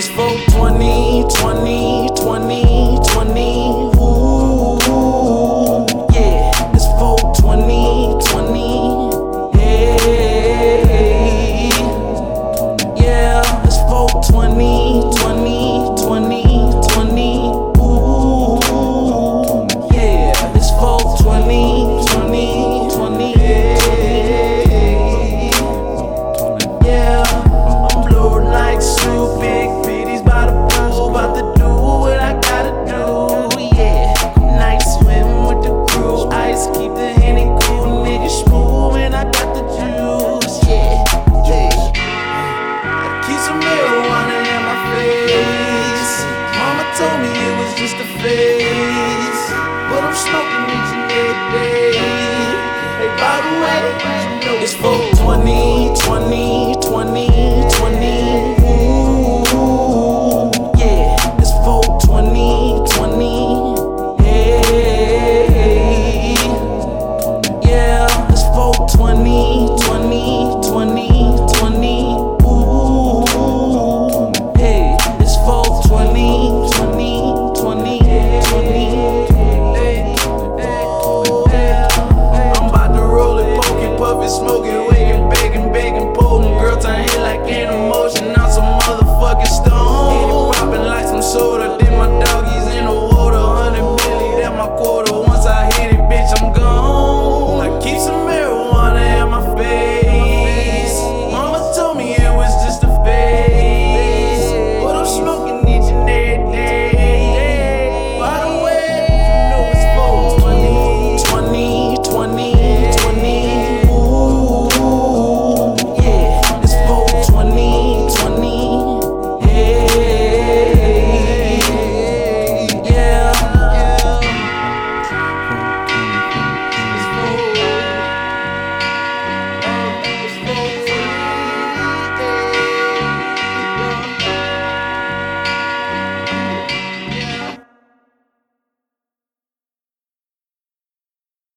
It's 420, 20. smoking each and every day. Hey, by the way, you know it's 420, 20, 20, 20. Ooh, yeah, it's 420, 20. Yeah, it's 420,